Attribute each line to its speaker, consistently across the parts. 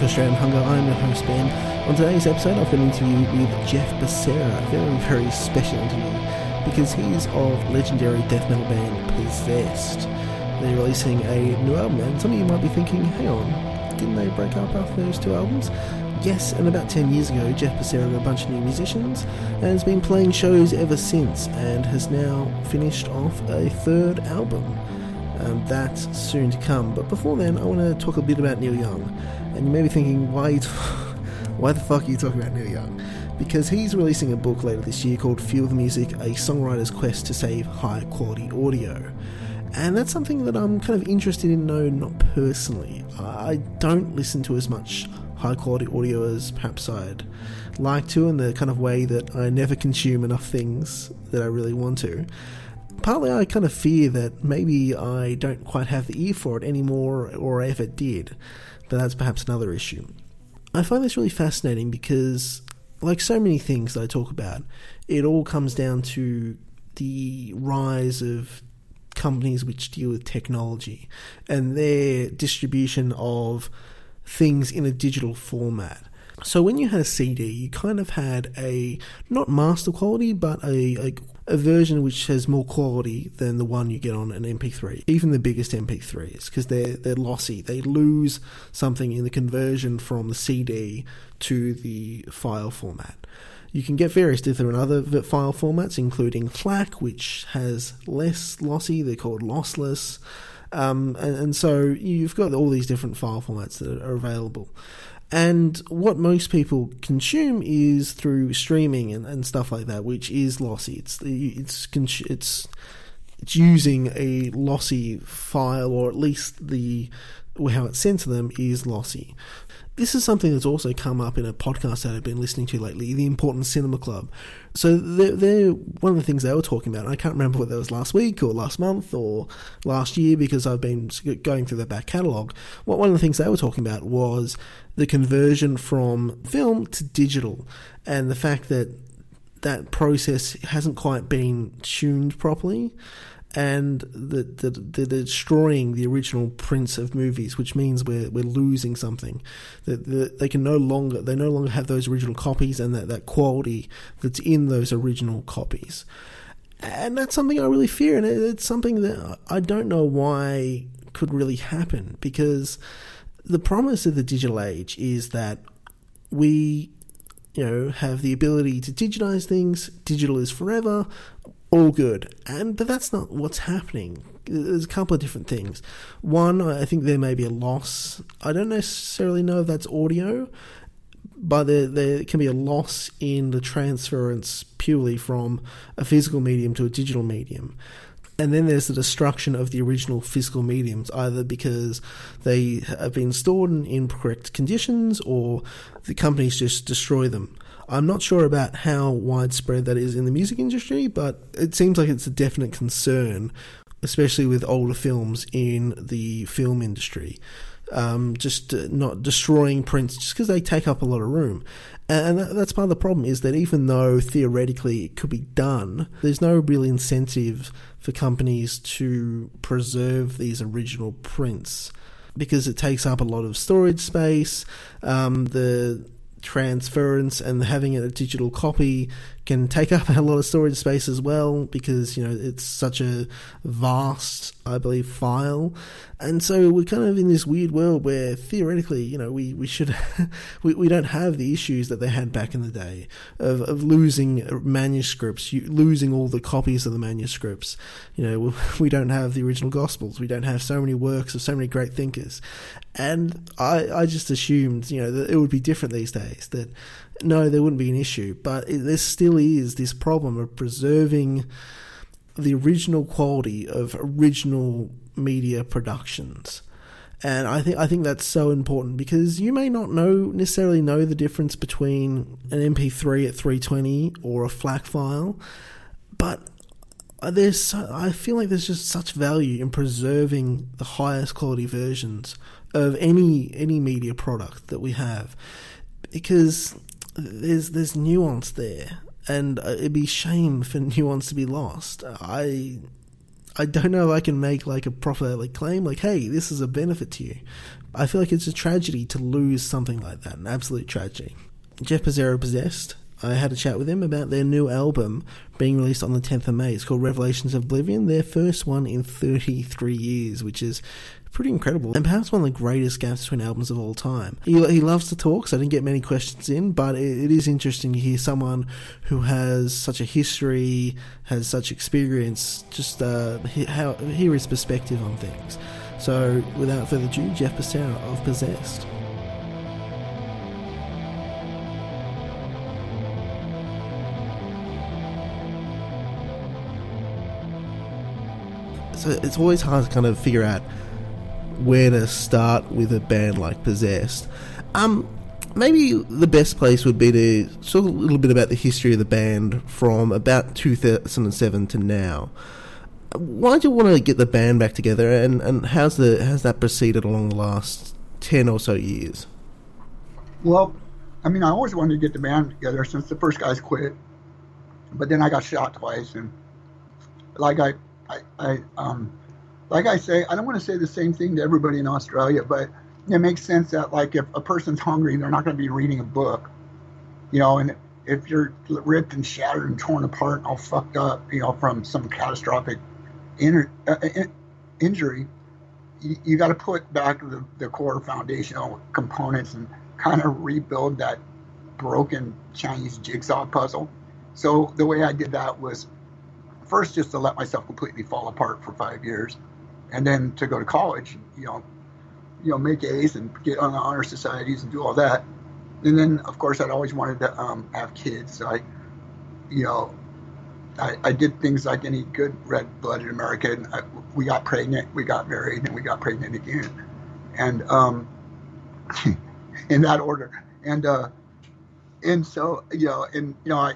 Speaker 1: to Australian Hunger. I'm your host Ben. On today's episode, I've got an interview with Jeff Becerra, a very, very special interview because he's of legendary death metal band Possessed. They're releasing a new album, and some of you might be thinking, hang on, didn't they break up after those two albums? Yes, and about 10 years ago, Jeff Becerra got a bunch of new musicians and has been playing shows ever since and has now finished off a third album. Um, that's soon to come. But before then, I want to talk a bit about Neil Young. And you may be thinking, why, t- why the fuck are you talking about Neil Young? Because he's releasing a book later this year called Feel the Music A Songwriter's Quest to Save High Quality Audio. And that's something that I'm kind of interested in, no, not personally. I don't listen to as much high quality audio as perhaps I'd like to, in the kind of way that I never consume enough things that I really want to. Partly, I kind of fear that maybe I don't quite have the ear for it anymore, or ever did, but that's perhaps another issue. I find this really fascinating because, like so many things that I talk about, it all comes down to the rise of companies which deal with technology and their distribution of things in a digital format. So when you had a CD, you kind of had a not master quality, but a, a, a version which has more quality than the one you get on an MP3. Even the biggest MP3s, because they're they're lossy. They lose something in the conversion from the CD to the file format. You can get various different other file formats, including FLAC, which has less lossy. They're called lossless. Um, and, and, so you've got all these different file formats that are available. And what most people consume is through streaming and, and stuff like that, which is lossy. It's it's it's it's using a lossy file, or at least the how it's sent to them is lossy. This is something that's also come up in a podcast that I've been listening to lately, the Important Cinema Club. So they're, they're, one of the things they were talking about. I can't remember whether it was last week or last month or last year because I've been going through their back catalogue. Well, one of the things they were talking about was the conversion from film to digital and the fact that that process hasn't quite been tuned properly and that the, they're destroying the original prints of movies, which means we're we're losing something. That the, they can no longer they no longer have those original copies and that, that quality that's in those original copies. And that's something I really fear, and it's something that I don't know why could really happen because the promise of the digital age is that we you know have the ability to digitize things digital is forever all good. And but that's not what's happening. There's a couple of different things. One, I think there may be a loss. I don't necessarily know if that's audio, but there, there can be a loss in the transference purely from a physical medium to a digital medium. And then there's the destruction of the original physical mediums, either because they have been stored in incorrect conditions or the companies just destroy them. I'm not sure about how widespread that is in the music industry, but it seems like it's a definite concern, especially with older films in the film industry. Um, just uh, not destroying prints just because they take up a lot of room. And that's part of the problem is that even though theoretically it could be done, there's no real incentive for companies to preserve these original prints because it takes up a lot of storage space. Um, the transference and having a digital copy can take up a lot of storage space as well because you know it's such a vast i believe file. And so we're kind of in this weird world where theoretically you know we, we should we, we don't have the issues that they had back in the day of, of losing manuscripts losing all the copies of the manuscripts. You know we don't have the original gospels. We don't have so many works of so many great thinkers. And i i just assumed you know that it would be different these days that no, there wouldn't be an issue. But it, there still is this problem of preserving the original quality of original media productions. And I think I think that's so important because you may not know necessarily know the difference between an MP3 at 320 or a FLAC file, but there's so, I feel like there's just such value in preserving the highest quality versions of any any media product that we have because there's there's nuance there, and uh, it'd be shame for nuance to be lost. I I don't know if I can make like a proper like claim like, hey, this is a benefit to you. I feel like it's a tragedy to lose something like that, an absolute tragedy. Jeff Becerra possessed. I had a chat with him about their new album being released on the 10th of May. It's called Revelations of Oblivion, their first one in 33 years, which is pretty incredible and perhaps one of the greatest gaps between albums of all time. He, he loves to talk, so I didn't get many questions in, but it, it is interesting to hear someone who has such a history, has such experience, just uh, how, hear his perspective on things. So, without further ado, Jeff Becerra of Possessed. So it's always hard to kind of figure out where to start with a band like Possessed. Um, maybe the best place would be to talk a little bit about the history of the band from about 2007 to now. Why do you want to get the band back together, and, and how's the how's that proceeded along the last ten or so years?
Speaker 2: Well, I mean, I always wanted to get the band together since the first guys quit, but then I got shot twice, and like I, I, I um, like I say, I don't want to say the same thing to everybody in Australia, but it makes sense that like if a person's hungry, they're not going to be reading a book, you know, and if you're ripped and shattered and torn apart and all fucked up, you know, from some catastrophic in, uh, in, injury, you, you got to put back the, the core foundational components and kind of rebuild that broken Chinese jigsaw puzzle. So the way I did that was first just to let myself completely fall apart for five years and then to go to college, you know, you know, make A's and get on the honor societies and do all that. And then, of course, I'd always wanted to um, have kids. So I, you know, I, I, did things like any good red-blooded American. I, we got pregnant, we got married, and we got pregnant again, and um, in that order. And uh, and so you know, and you know, I,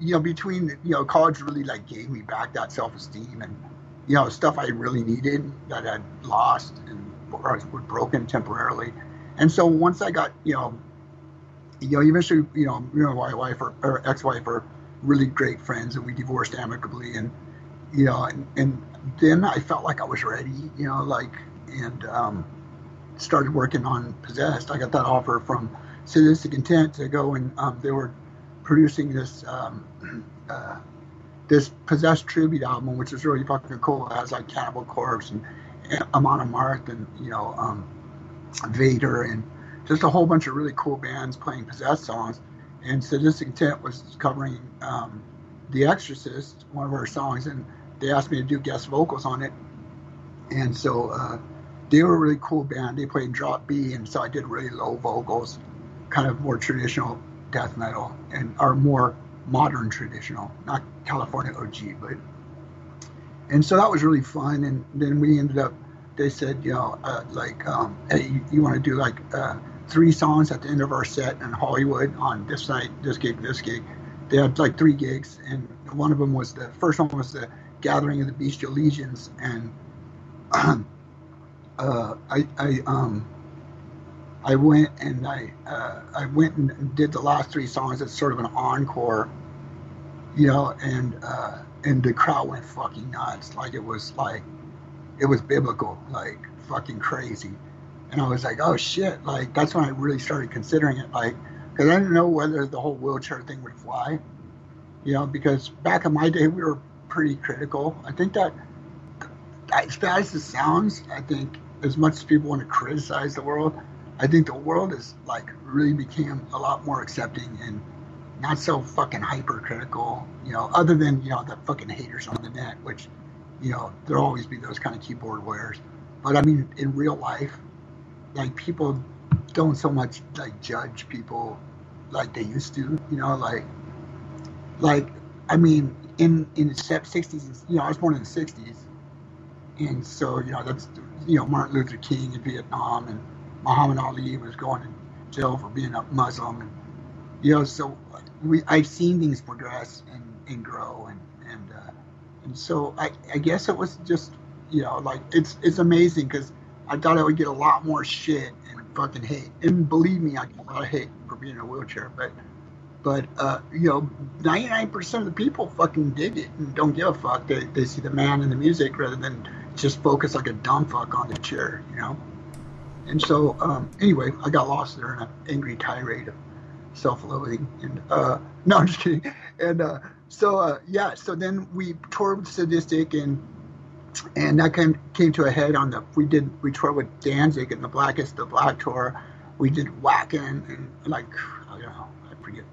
Speaker 2: you know, between you know, college really like gave me back that self-esteem and you know, stuff I really needed that I'd lost and or was broken temporarily. And so once I got, you know, you know, eventually, you know, you know, my wife or, or ex-wife are really great friends, and we divorced amicably, and you know, and, and then I felt like I was ready, you know, like, and um, started working on Possessed. I got that offer from Sadistic Intent to go and um, they were producing this um, uh, this possessed tribute album, which is really fucking cool. It has like Cannibal Corpse and, Amon Amarth and you know um, Vader and just a whole bunch of really cool bands playing possessed songs. And Sadistic Intent was covering um, The Exorcist, one of our songs, and they asked me to do guest vocals on it. And so uh, they were a really cool band. They played drop B, and so I did really low vocals, kind of more traditional death metal, and are more modern traditional, not California OG, but and so that was really fun. And then we ended up, they said, you know, uh, like, um, hey, you, you want to do like uh, three songs at the end of our set in Hollywood on this night, this gig, this gig. They had like three gigs, and one of them was the first one was the Gathering of the Bestial Legions, and uh, I, I um, I went and I uh, I went and did the last three songs as sort of an encore, you know, and uh, and the crowd went fucking nuts. Like it was like it was biblical, like fucking crazy. And I was like, oh shit! Like that's when I really started considering it, like because I didn't know whether the whole wheelchair thing would fly, you know, because back in my day we were pretty critical. I think that as bad as it sounds, I think as much as people want to criticize the world, I think the world is like really became a lot more accepting and not so fucking hypercritical, you know, other than, you know, the fucking haters on the net, which, you know, there'll always be those kind of keyboard warriors. But I mean, in real life, like people don't so much like judge people like they used to, you know, like, like, I mean, in, in the 60s, you know, I was born in the 60s. And so, you know, that's, you know, Martin Luther King in Vietnam and, Muhammad Ali was going to jail for being a Muslim, and you know, so we I've seen things progress and, and grow, and and uh, and so I I guess it was just you know like it's it's amazing because I thought I would get a lot more shit and fucking hate, and believe me, I get a lot of hate for being in a wheelchair, but But uh, you know, 99% of the people fucking dig it and don't give a fuck. They, they see the man and the music rather than just focus like a dumb fuck on the chair, you know. And so, um, anyway, I got lost there in an angry tirade of self-loathing. And uh, no, I'm just kidding. And uh, so, uh, yeah, so then we toured with Sadistic, and and that came came to a head on the we did we toured with Danzig and the Blackest the Black tour. We did Wacken and like I don't know, I forget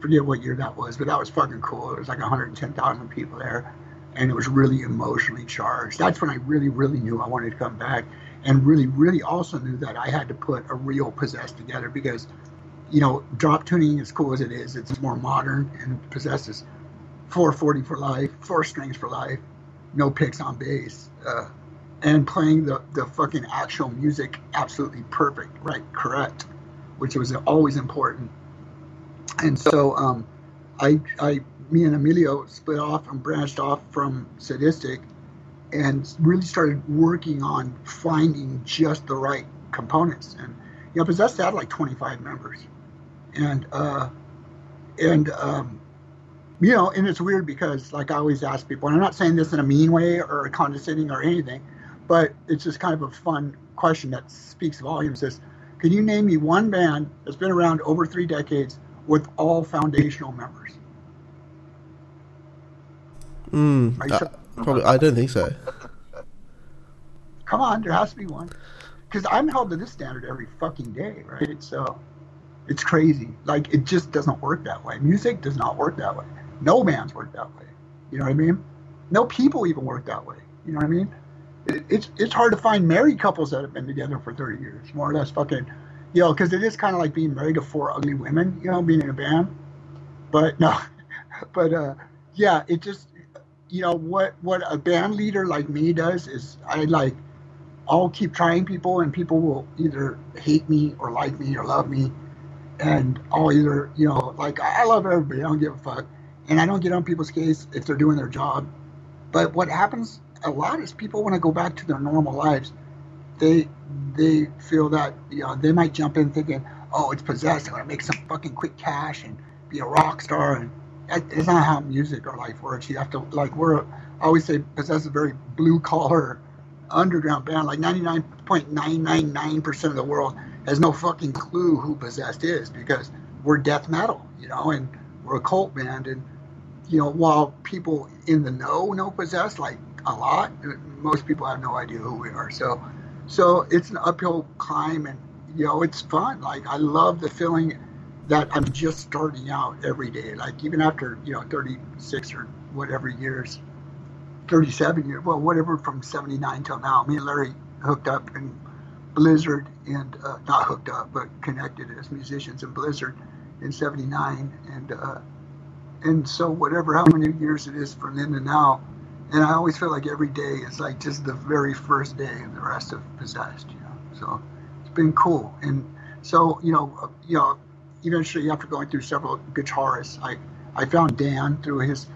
Speaker 2: forget what year that was, but that was fucking cool. It was like 110,000 people there, and it was really emotionally charged. That's when I really really knew I wanted to come back and really, really also knew that I had to put a real possess together because, you know, drop tuning as cool as it is, it's more modern and possesses 440 for life, four strings for life, no picks on bass, uh, and playing the, the fucking actual music absolutely perfect, right, correct, which was always important. And so um, I, I, me and Emilio split off and branched off from Sadistic and really started working on finding just the right components. And you know, Possessed had like 25 members, and uh, and um, you know, and it's weird because like I always ask people, and I'm not saying this in a mean way or condescending or anything, but it's just kind of a fun question that speaks volumes. Is can you name me one band that's been around over three decades with all foundational members?
Speaker 1: Mm, uh, Probably, I don't think so.
Speaker 2: Come on, there has to be one. Because I'm held to this standard every fucking day, right? So it's crazy. Like it just doesn't work that way. Music does not work that way. No bands work that way. You know what I mean? No people even work that way. You know what I mean? It, it's it's hard to find married couples that have been together for 30 years, more or less. Fucking, you know, because it is kind of like being married to four ugly women. You know, being in a band. But no, but uh, yeah, it just you know what what a band leader like me does is I like I'll keep trying people and people will either hate me or like me or love me. And I'll either you know like I love everybody I don't give a fuck. And I don't get on people's case if they're doing their job. But what happens a lot is people want to go back to their normal lives. They they feel that you know they might jump in thinking oh it's possessed I'm gonna make some fucking quick cash and be a rock star and it's not how music or life works. You have to like we're I always say possess a very blue collar underground band. Like ninety nine point nine nine nine percent of the world has no fucking clue who possessed is because we're death metal, you know, and we're a cult band. And you know, while people in the know know possessed like a lot, most people have no idea who we are. So, so it's an uphill climb, and you know, it's fun. Like I love the feeling that I'm just starting out every day. Like even after you know 36 or whatever years, 37 years, well whatever from 79 till now. Me and Larry hooked up in Blizzard and uh, not hooked up, but connected as musicians in Blizzard in '79, and uh, and so whatever how many years it is from then to now. And I always feel like every day is like just the very first day of the rest of Possessed, you know. So it's been cool. And so, you know, uh, you know, eventually, after going through several guitarists, I, I found Dan through his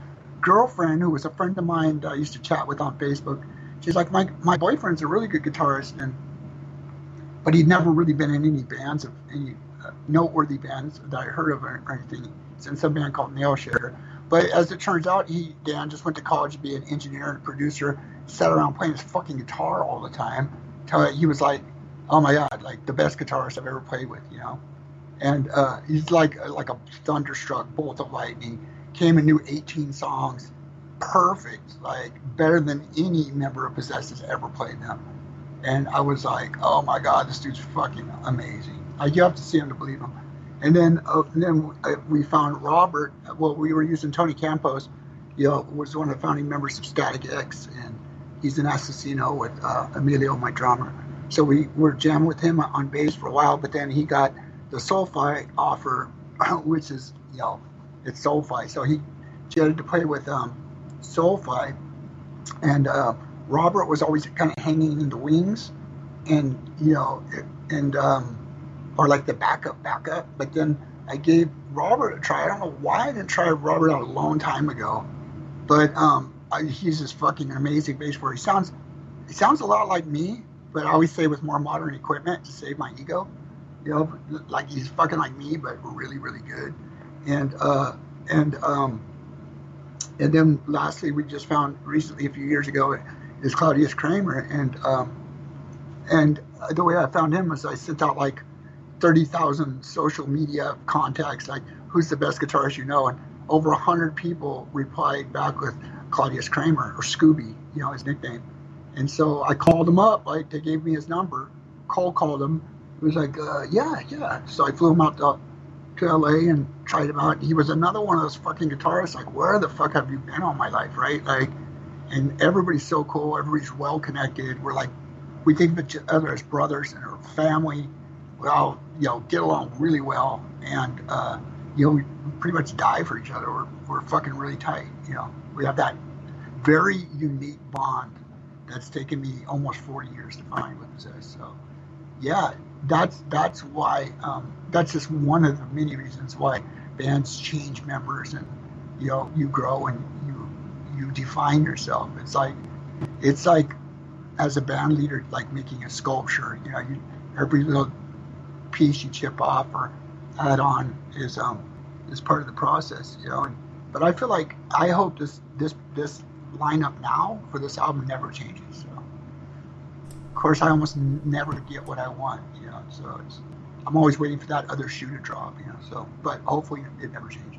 Speaker 2: girlfriend, who was a friend of mine that I used to chat with on Facebook. She's like, my, my boyfriend's a really good guitarist, and but he'd never really been in any bands of any uh, noteworthy bands that I heard of or, anything. He's in some band called Nailshaker. But as it turns out, he Dan just went to college to be an engineer and producer. Sat around playing his fucking guitar all the time. Till he was like, "Oh my god, like the best guitarist I've ever played with," you know and uh, he's like like a thunderstruck bolt of lightning. Came and knew 18 songs, perfect, like better than any member of Possessed has ever played them. And I was like, oh my god, this dude's fucking amazing. Like you have to see him to believe him. And then uh, then uh, we found Robert. Well, we were using Tony Campos. You know, was one of the founding members of Static X, and he's an Asesino with uh, Emilio, my drummer. So we were jamming with him on bass for a while, but then he got the Soulfly offer, which is you know it's Soulfly. So he jetted to play with um, Soulfly, and uh, Robert was always kind of hanging in the wings, and you know, and um, or like the backup, backup. But then I gave Robert a try. I don't know why I didn't try Robert out a long time ago, but um, I, he's this fucking amazing bass player. He sounds, he sounds a lot like me, but I always say with more modern equipment to save my ego you know, like he's fucking like me, but really, really good. and uh, and um, and then lastly, we just found recently a few years ago is Claudeous Creamer, and um, and the way I found him was I sent out like thirty thousand social media contacts, like who's the best guitarist you know, and over hundred people replied back with Claudeous Creamer or Scooby, you know his nickname, and so I called him up, like they gave me his number, cold called him. He was like, uh, yeah, yeah. So I flew him out to to LA and tried him out. He was another one of those fucking guitarists. Like, where the fuck have you been all my life, right? Like, and everybody's so cool. Everybody's well connected. We're like, we think of each other as brothers and our family. We all, you know, get along really well, and uh, you know, we pretty much die for each other. We're we're fucking really tight. You know, we have that very unique bond that's taken me almost 40 years to find with this. So, yeah, that's that's why um, that's just one of the many reasons why bands change members and you know you grow and you you define yourself. It's like it's like as a band leader, like making a sculpture. You know, you every little piece you chip off or add on is um is part of the process. You know, and, but I feel like I hope this this this lineup now for this album never changes. Of course, I almost never get what I want. You know, so it's I'm always waiting for that other shoe to drop, you know. So, but hopefully it never changes.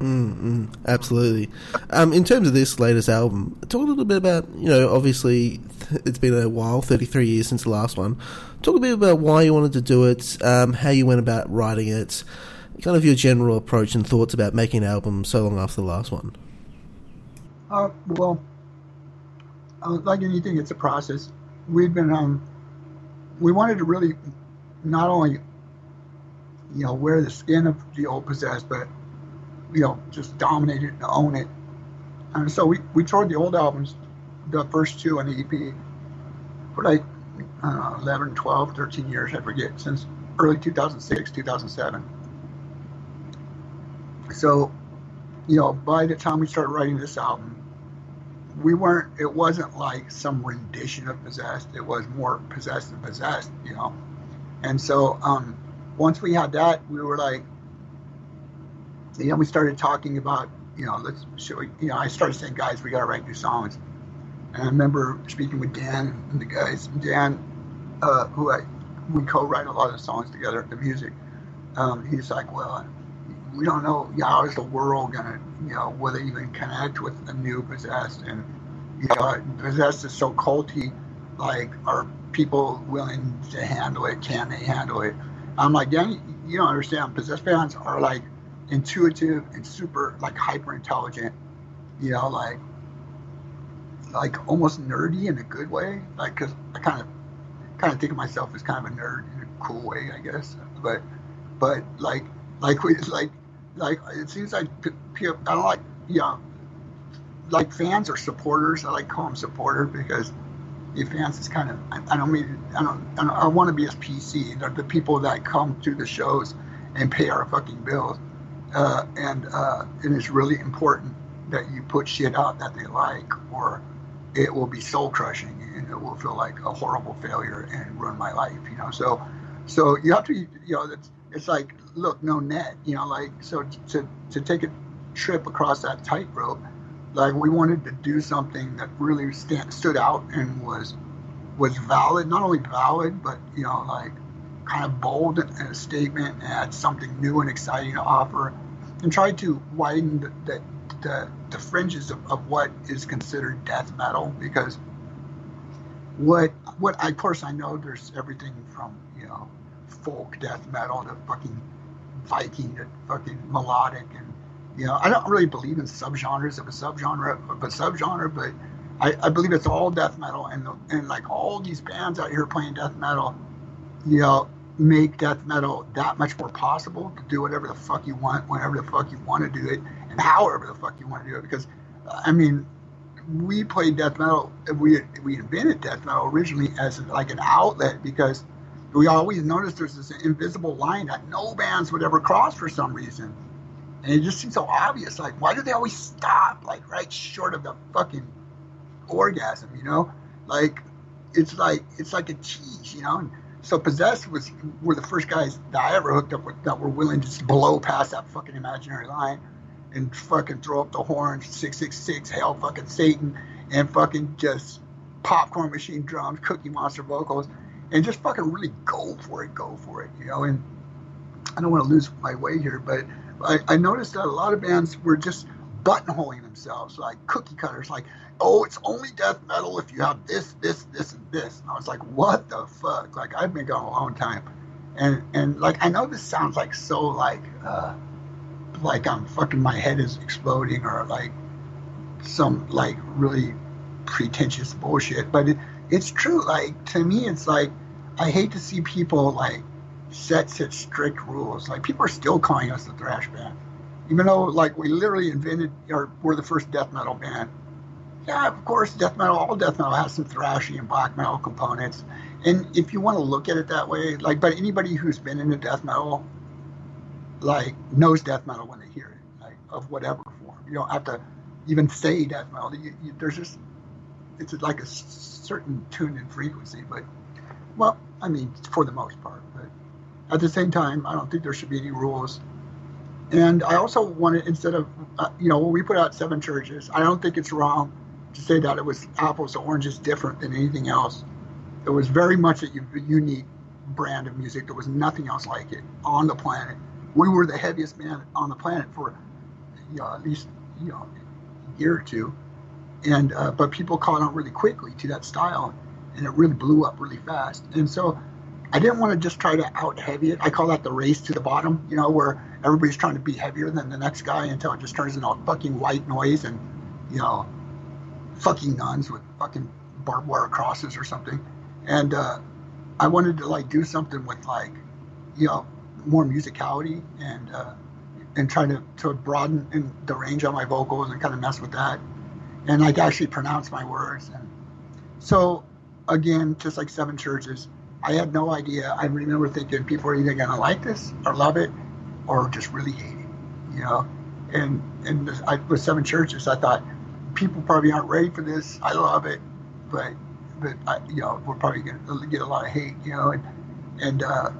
Speaker 1: Mm, absolutely. Um, in terms of this latest album, talk a little bit about you know obviously it's been a while, 33 years since the last one. Talk a bit about why you wanted to do it, um, how you went about writing it, kind of your general approach and thoughts about making an album so long after the last one.
Speaker 2: Uh, well, uh, like anything, it's a process. We've been um, we wanted to really not only you know wear the skin of the old possessed, but you know just dominate it and own it. And so we we toured the old albums, the first two on the EP, for like uh, 11, 12, 13 years, I forget, since early 2006, 2007. So, you know, by the time we started writing this album, we weren't, it wasn't like some rendition of Possessed. It was more Possessed and Possessed, you know. And so um, once we had that, we were like, you know, we started talking about, you know, let's, show, you know, I started saying, guys, we got to write new songs. And I remember speaking with Dan and the guys. Dan, uh, who I, we co-write a lot of songs together, the music. Um, he's like, well, we don't know yeah, how is the world gonna, you know, will they even connect with the new possessed? And you know, possessed is so culty. Like, are people willing to handle it? Can they handle it? I'm like, yeah, you don't understand. Possessed fans are like intuitive and super like hyper intelligent. You know, like like almost nerdy in a good way. Like, cause I kind of kind of think of myself as kind of a nerd in a cool way, I guess. But but like like we like like it seems like people I don't like know like fans or supporters. I like call them supporter because the fans is kind of I, don't mean I don't I, don't, I want to be as PC. They're the people that come to the shows and pay our fucking bills, uh, and uh, and it's really important that you put shit out that they like, or it will be soul crushing and it will feel like a horrible failure and ruin my life. You know, so so you have to you know it's it's like look no net. You know, like so to to take a trip across that tightrope like we wanted to do something that really stand, stood out and was was valid, not only valid, but you know, like kind of bold in a statement and had something new and exciting to offer, and tried to widen the the, the, the fringes of, of what is considered death metal because what what I, of course I know there's everything from folk death metal to fucking Viking to fucking melodic and you know, I don't really believe in subgenres of a subgenre of a subgenre, but I, I believe it's all death metal, and and like all these bands out here playing death metal, you know, make death metal that much more possible to do whatever the fuck you want, whenever the fuck you want to do it, and however the fuck you want to do it. Because, I mean, we played death metal. We we invented death metal originally as like an outlet because we always noticed there's this invisible line that no bands would ever cross for some reason and it just seems so obvious. Like, why do they always stop, like, right short of the fucking orgasm, you know? Like, it's like, it's like a cheese, you know? And so Possessed was were the first guys that I ever hooked up with that were willing to just blow past that fucking imaginary line and fucking throw up the horns, six six six, hell fucking Satan, and fucking just popcorn machine drums, Cookie Monster vocals, and just fucking really go for it, go for it, you know. And I don't want to lose my way here, but I, I noticed that a lot of bands were just buttonholing themselves, like cookie cutters, like, oh, it's only death metal if you have this, this, this, and this. And I was like, what the fuck? Like, I've been going a long time. And, and like, I know this sounds like so, like, uh, like I'm fucking, my head is exploding or like some, like, really pretentious bullshit, but it, it's true. Like, to me, it's like, I hate to see people, like, set such strict rules. Like, people are still calling us the thrash band even though like we literally invented or we're the first death metal band. Yeah, of course, death metal, all death metal has some thrashy and black metal components. And if you want to look at it that way, like, but anybody who's been into death metal, like, knows death metal when they hear it, like, of whatever form. You don't have to even say death metal. You, you, there's just, it's like a certain tune and frequency. But, well, I mean, for the most part. But at the same time, I don't think there should be any rules and I also wanted, instead of, uh, you know, when we put out Seven Churches, I don't think it's wrong to say that it was apples to oranges different than anything else. It was very much a unique brand of music. There was nothing else like it on the planet. We were the heaviest band on the planet for, you know, at least, you know, a year or two. And, uh, but people caught on really quickly to that style and it really blew up really fast. And so I didn't want to just try to out heavy it. I call that the race to the bottom, you know, where everybody's trying to be heavier than the next guy until it just turns into fucking white noise and, you know, fucking nuns with fucking barbed wire crosses or something. And uh, I wanted to like do something with like, you know, more musicality and uh, and try to, to broaden the range of my vocals and kind of mess with that. And I'd actually pronounce my words. And so again, just like Seven Churches, I had no idea. I remember thinking people are either going to like this or love it or just really hate it, you know. And and I, with Seven Churches, I thought people probably aren't ready for this. I love it, but but I, you know we're probably going to get a lot of hate, you know. And and uh,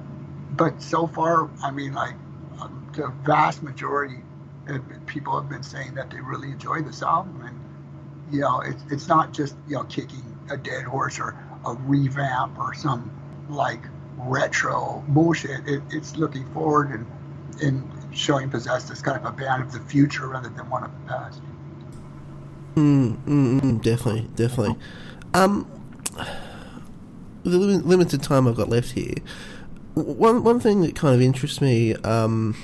Speaker 2: but so far, I mean, like um, the vast majority of people have been saying that they really enjoy this album, and you know, it's it's not just you know kicking a dead horse or a revamp or some like retro bullshit. It, it's looking forward and and showing possessed as kind of a band of the future rather than one of the past.
Speaker 1: Mm, mm, mm, definitely, definitely. Um, the limited time I've got left here, one one thing that kind of interests me, um,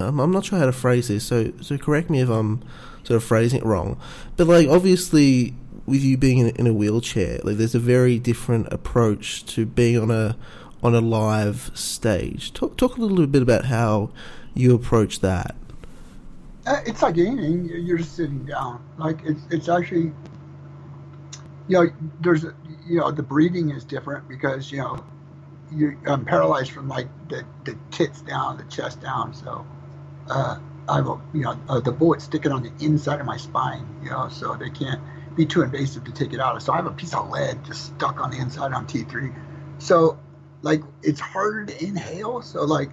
Speaker 1: I'm not sure how to phrase this, so so correct me if I'm sort of phrasing it wrong, but like obviously with you being in, a wheelchair, like there's a very different approach to being on a on a live stage. Talk talk a little bit about how you approach that.
Speaker 2: Uh, it's like anything. You're just sitting down. Like it's it's actually, you know, there's you know the breathing is different because you know you I'm paralyzed from like the the tits down, the chest down. So uh, I have a you know uh, the bullet sticking on the inside of my spine. You know, so they can't be too invasive to take it out. So I have a piece of lead just stuck on the inside on T3. So like it's harder to inhale. So like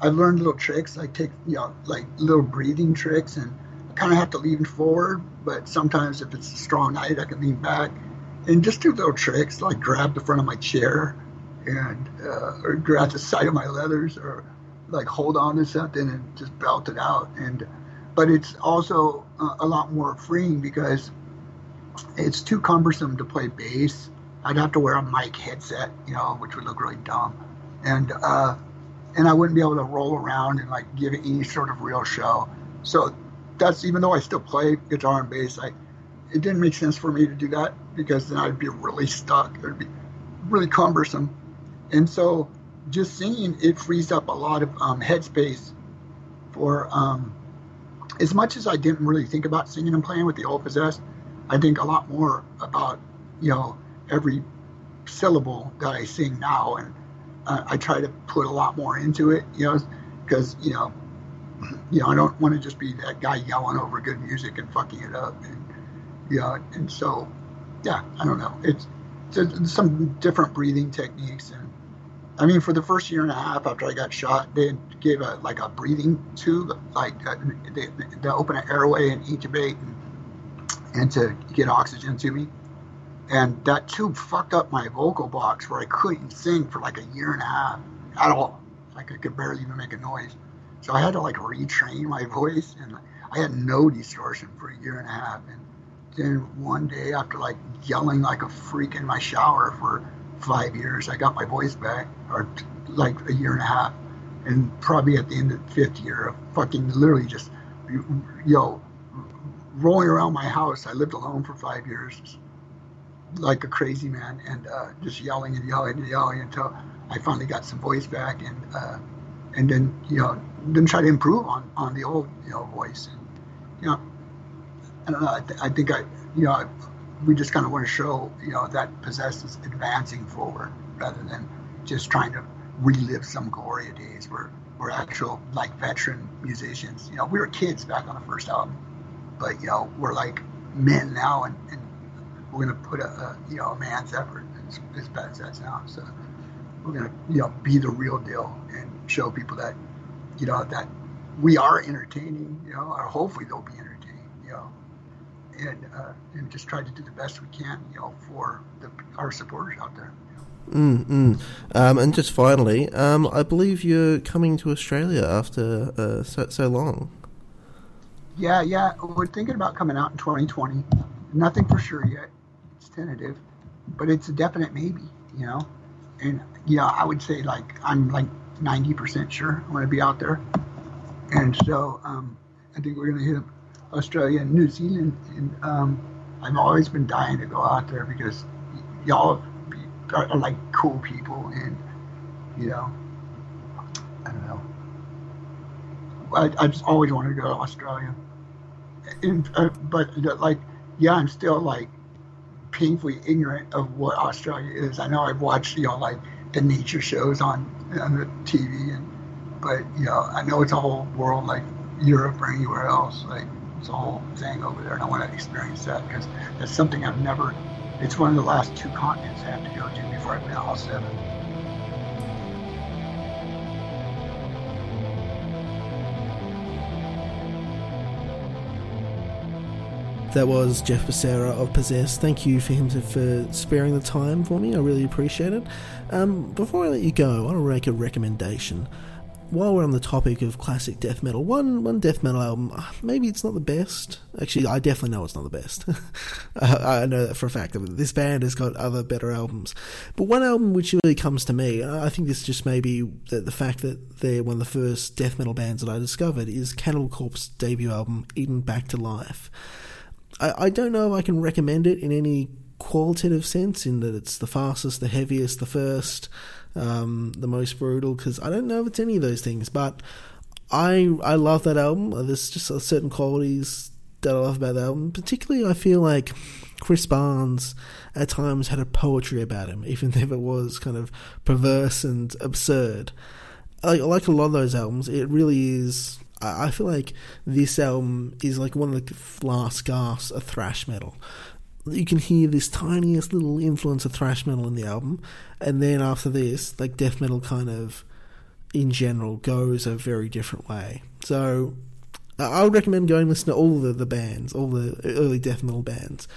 Speaker 2: I've learned little tricks. I take you know like little breathing tricks, and I kind of have to lean forward. But sometimes if it's a strong night, I can lean back and just do little tricks like grab the front of my chair and uh, or grab the side of my leathers or like hold on to something and just belt it out. And but it's also uh, a lot more freeing because it's too cumbersome to play bass. I'd have to wear a mic headset, you know, which would look really dumb, and uh, and I wouldn't be able to roll around and like give any sort of real show. So that's even though I still play guitar and bass, I it didn't make sense for me to do that because then I'd be really stuck. It'd be really cumbersome, and so just singing it frees up a lot of um, headspace for. Um, as much as I didn't really think about singing and playing with the old possessed, I think a lot more about, you know, every syllable that I sing now, and uh, I try to put a lot more into it, you know, because you know, you know, I don't want to just be that guy yelling over good music and fucking it up, and you know, and so, yeah, I don't know, it's, it's some different breathing techniques, I mean, for the first year and a half after I got shot, they gave a like a breathing tube, like uh, they, they open an airway and intubate and, and to get oxygen to me. And that tube fucked up my vocal box where I couldn't sing for like a year and a half at all. Like I could barely even make a noise. So I had to like retrain my voice, and I had no distortion for a year and a half. And then one day, after like yelling like a freak in my shower for five years. I got my voice back, or like a year and a half, and probably at the end of the fifth year, fucking literally just, yo, rolling around my house. I lived alone for five years, like a crazy man, and uh, just yelling and yelling and yelling until I finally got some voice back, and uh, and then you know then try to improve on on the old you know voice, and you know, I don't know. I, th- I think I you know. I, we just kind of want to show, you know, that Possessed is advancing forward rather than just trying to relive some Gloria days. We're we're actual like veteran musicians. You know, we were kids back on the first album, but you know, we're like men now, and, and we're gonna put a, a, you know a man's effort as, as bad as that sounds. So we're gonna you know be the real deal and show people that you know that we are entertaining. You know, or hopefully they'll be entertaining. You know and uh, and just try to do the best we can, you know, for the, our supporters out there.
Speaker 1: Mm, um, and just finally, um, I believe you're coming to Australia after uh, so, so long.
Speaker 2: Yeah, yeah, we're thinking about coming out in 2020. Nothing for sure yet. It's tentative, but it's a definite maybe. You know, and yeah, I would say like I'm like 90% sure I'm going to be out there, and so um, I think we're going to hit Australia and New Zealand, and um, I've always been dying to go out there because y'all are, like cool people, and you know, I don't know. I, I just always wanted to go to Australia, and, uh, but like, yeah, I'm still like painfully ignorant of what Australia is. I know I've watched you know like the nature shows on on the TV, and but you know I know it's a whole world like Europe or anywhere else. Like it's a whole thing over there, and I want to experience that because that's something I've never. It's one of the last two continents I have to go to before I've been all seven.
Speaker 1: That was Jeff Becerra of Possessed. Thank you for him for sparing the time for me. I really appreciate it. Um, before I let you go, I want to make a recommendation while we're on the topic of classic death metal, one one death metal album, uh, maybe it's not the best. Actually, I definitely know it's not the best. I know that for a fact. This band has got other better albums, but one album which really comes to me, I think this just may be the, the fact that they're one of the first death metal bands that I discovered is Cannibal Corpse debut album, Eaten Back to Life. I, I don't know if I can recommend it in any qualitative sense, in that it's the fastest, the heaviest, the first um, the most brutal because I don't know if it's any of those things, but I I love that album. There's just certain qualities that I love about the album. Particularly, I feel like Chris Barnes at times had a poetry about him, even if it was kind of perverse and absurd. I like a lot of those albums. It really is. I feel like this album is like one of the last gasps of thrash metal you can hear this tiniest little influence of thrash metal in the album, and then after this, like death metal kind of in general goes a very different way. So I would recommend going listen to all the, the bands, all the early death metal bands.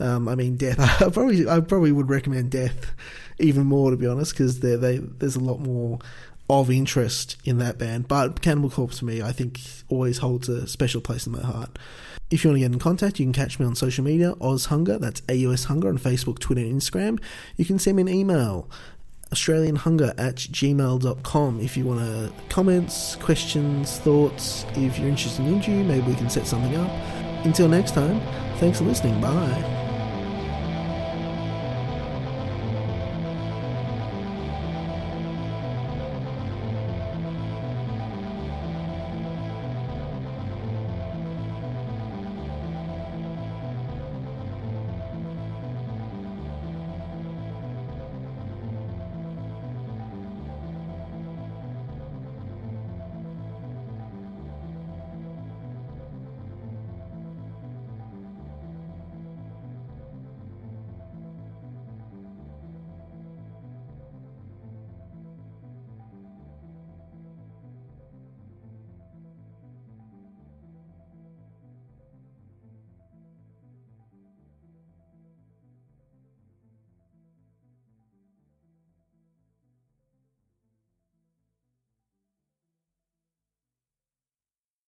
Speaker 1: Um, I mean, Death. I probably I probably would recommend Death even more to be honest, because they there's a lot more of interest in that band. But Cannibal Corpse for me, I think, always holds a special place in my heart. If you want to get in contact, you can catch me on social media, Oz Hunger, that's AUS Hunger on Facebook, Twitter, and Instagram. You can send me an email, australianhunger at gmail.com if you want to comments, questions, thoughts. If you're interested in interview, maybe we can set something up. Until next time, thanks for listening. Bye.